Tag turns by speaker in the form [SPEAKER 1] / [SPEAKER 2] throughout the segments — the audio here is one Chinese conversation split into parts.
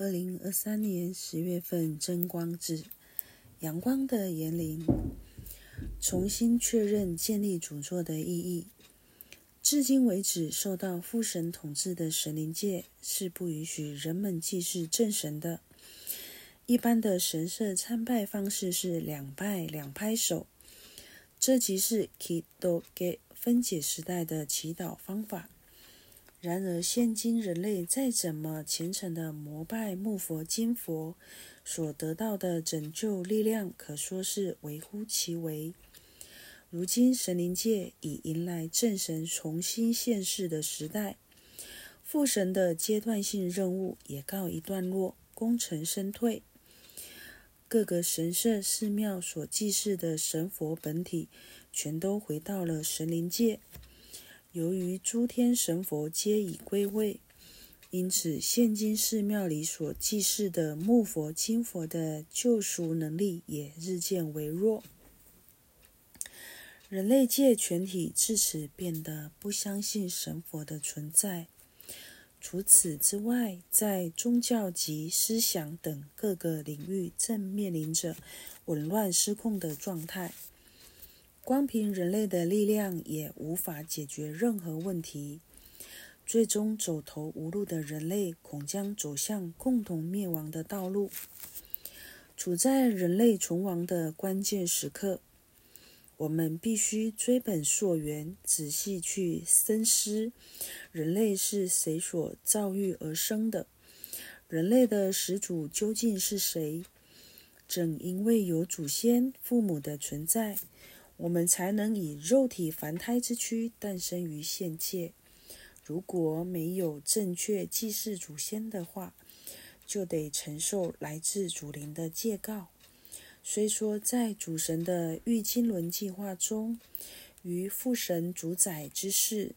[SPEAKER 1] 二零二三年十月份真光之，阳光的言灵，重新确认建立主座的意义。至今为止，受到父神统治的神灵界是不允许人们祭祀正神的。一般的神社参拜方式是两拜两拍手，这即是 Kidoge 分解时代的祈祷方法。然而，现今人类再怎么虔诚的膜拜木佛、金佛，所得到的拯救力量，可说是微乎其微。如今，神灵界已迎来正神重新现世的时代，父神的阶段性任务也告一段落，功成身退。各个神社、寺庙所祭祀的神佛本体，全都回到了神灵界。由于诸天神佛皆已归位，因此现今寺庙里所祭祀的木佛、金佛的救赎能力也日渐微弱。人类界全体至此变得不相信神佛的存在。除此之外，在宗教及思想等各个领域，正面临着紊乱失控的状态。光凭人类的力量也无法解决任何问题，最终走投无路的人类恐将走向共同灭亡的道路。处在人类存亡的关键时刻，我们必须追本溯源，仔细去深思：人类是谁所造育而生的？人类的始祖究竟是谁？正因为有祖先、父母的存在。我们才能以肉体凡胎之躯诞生于现界。如果没有正确祭祀祖先的话，就得承受来自祖灵的戒告。虽说在主神的御经轮计划中，于父神主宰之事，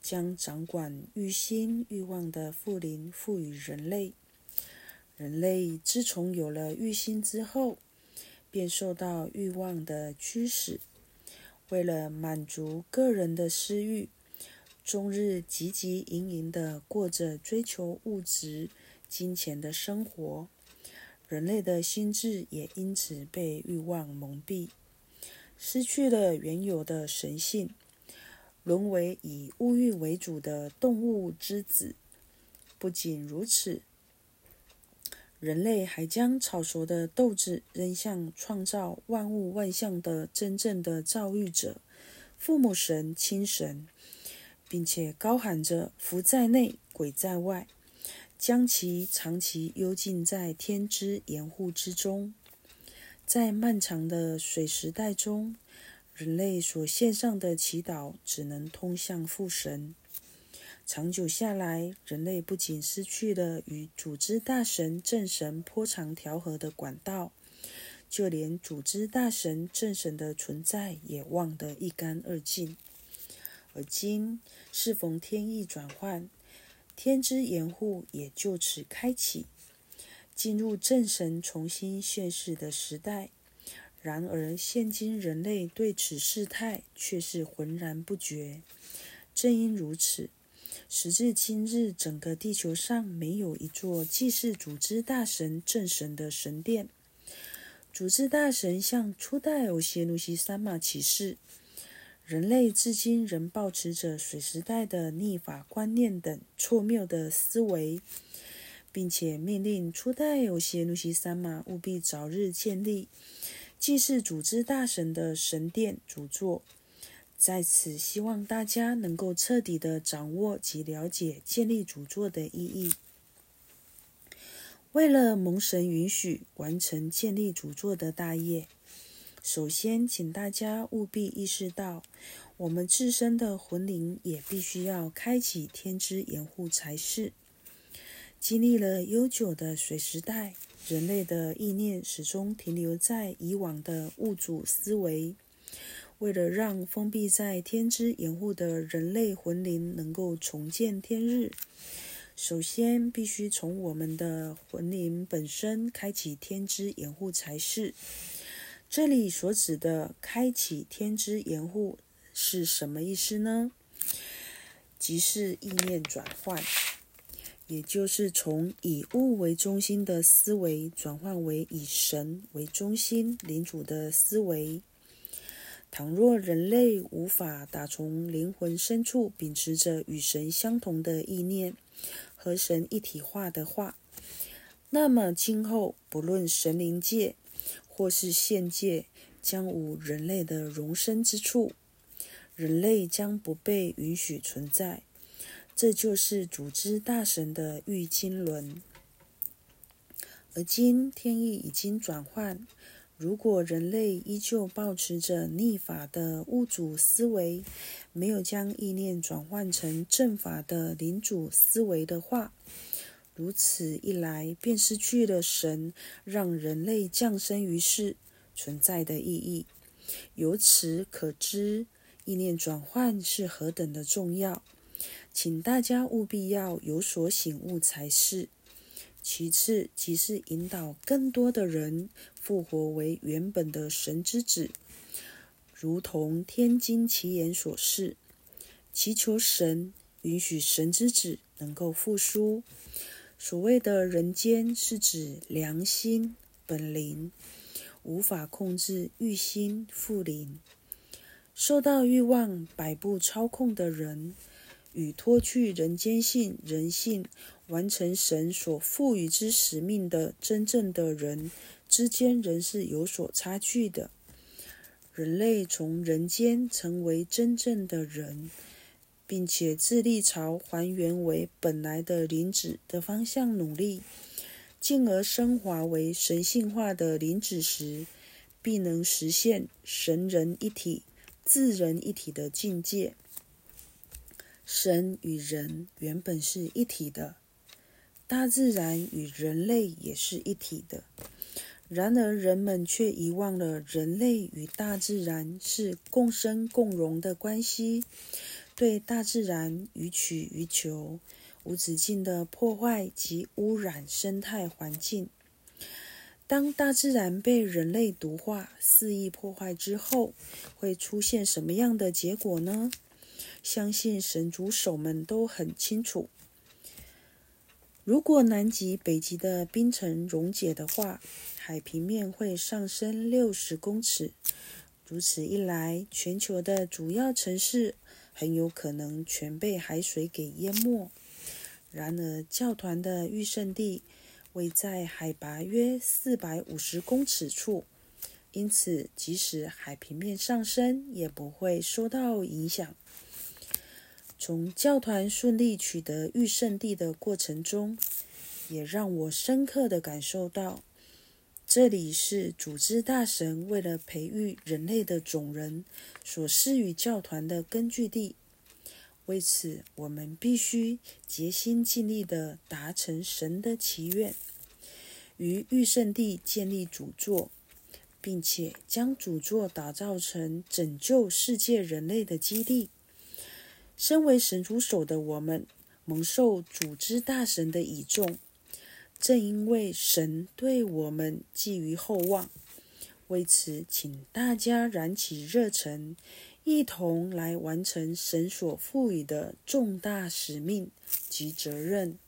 [SPEAKER 1] 将掌管欲心欲望的父灵赋予人类。人类自从有了欲心之后，便受到欲望的驱使。为了满足个人的私欲，终日汲汲营营地过着追求物质、金钱的生活。人类的心智也因此被欲望蒙蔽，失去了原有的神性，沦为以物欲为主的动物之子。不仅如此。人类还将炒熟的豆子扔向创造万物万象的真正的造育者——父母神、亲神，并且高喊着“福在内，鬼在外”，将其长期幽禁在天之盐户之中。在漫长的水时代中，人类所献上的祈祷只能通向父神。长久下来，人类不仅失去了与组织大神正神颇长调和的管道，就连组织大神正神的存在也忘得一干二净。而今适逢天意转换，天之盐户也就此开启，进入正神重新现世的时代。然而，现今人类对此事态却是浑然不觉。正因如此。时至今日，整个地球上没有一座祭祀组织大神正神的神殿。组织大神向初代欧谢努西三马启示，人类至今仍保持着水时代的逆法观念等错谬的思维，并且命令初代欧谢努西三马务必早日建立祭祀组织大神的神殿主座。在此，希望大家能够彻底的掌握及了解建立主座的意义。为了蒙神允许完成建立主座的大业，首先，请大家务必意识到，我们自身的魂灵也必须要开启天之盐护才是。经历了悠久的水时代，人类的意念始终停留在以往的物主思维。为了让封闭在天之盐户的人类魂灵能够重见天日，首先必须从我们的魂灵本身开启天之盐户才是。这里所指的开启天之盐户是什么意思呢？即是意念转换。也就是从以物为中心的思维转换为以神为中心、领主的思维。倘若人类无法打从灵魂深处秉持着与神相同的意念，和神一体化的话，那么今后不论神灵界或是现界，将无人类的容身之处，人类将不被允许存在。这就是组织大神的御经轮，而今天意已经转换。如果人类依旧保持着逆法的物主思维，没有将意念转换成正法的领主思维的话，如此一来便失去了神让人类降生于世存在的意义。由此可知，意念转换是何等的重要。请大家务必要有所醒悟才是。其次，即是引导更多的人复活为原本的神之子，如同《天经奇言》所示，祈求神允许神之子能够复苏。所谓的人间，是指良心本灵无法控制欲心附灵，受到欲望摆布操控的人。与脱去人间性、人性，完成神所赋予之使命的真正的人之间，仍是有所差距的。人类从人间成为真正的人，并且致力朝还原为本来的灵子的方向努力，进而升华为神性化的灵子时，必能实现神人一体、自人一体的境界。神与人原本是一体的，大自然与人类也是一体的。然而，人们却遗忘了人类与大自然是共生共荣的关系，对大自然予取予求，无止境的破坏及污染生态环境。当大自然被人类毒化、肆意破坏之后，会出现什么样的结果呢？相信神组手们都很清楚。如果南极、北极的冰层溶解的话，海平面会上升六十公尺。如此一来，全球的主要城市很有可能全被海水给淹没。然而，教团的御圣地位在海拔约四百五十公尺处，因此即使海平面上升，也不会受到影响。从教团顺利取得御圣地的过程中，也让我深刻地感受到，这里是组织大神为了培育人类的种人所施予教团的根据地。为此，我们必须竭心尽力地达成神的祈愿，于御圣地建立主座，并且将主座打造成拯救世界人类的基地。身为神主手的我们，蒙受主之大神的倚重，正因为神对我们寄予厚望，为此，请大家燃起热忱，一同来完成神所赋予的重大使命及责任。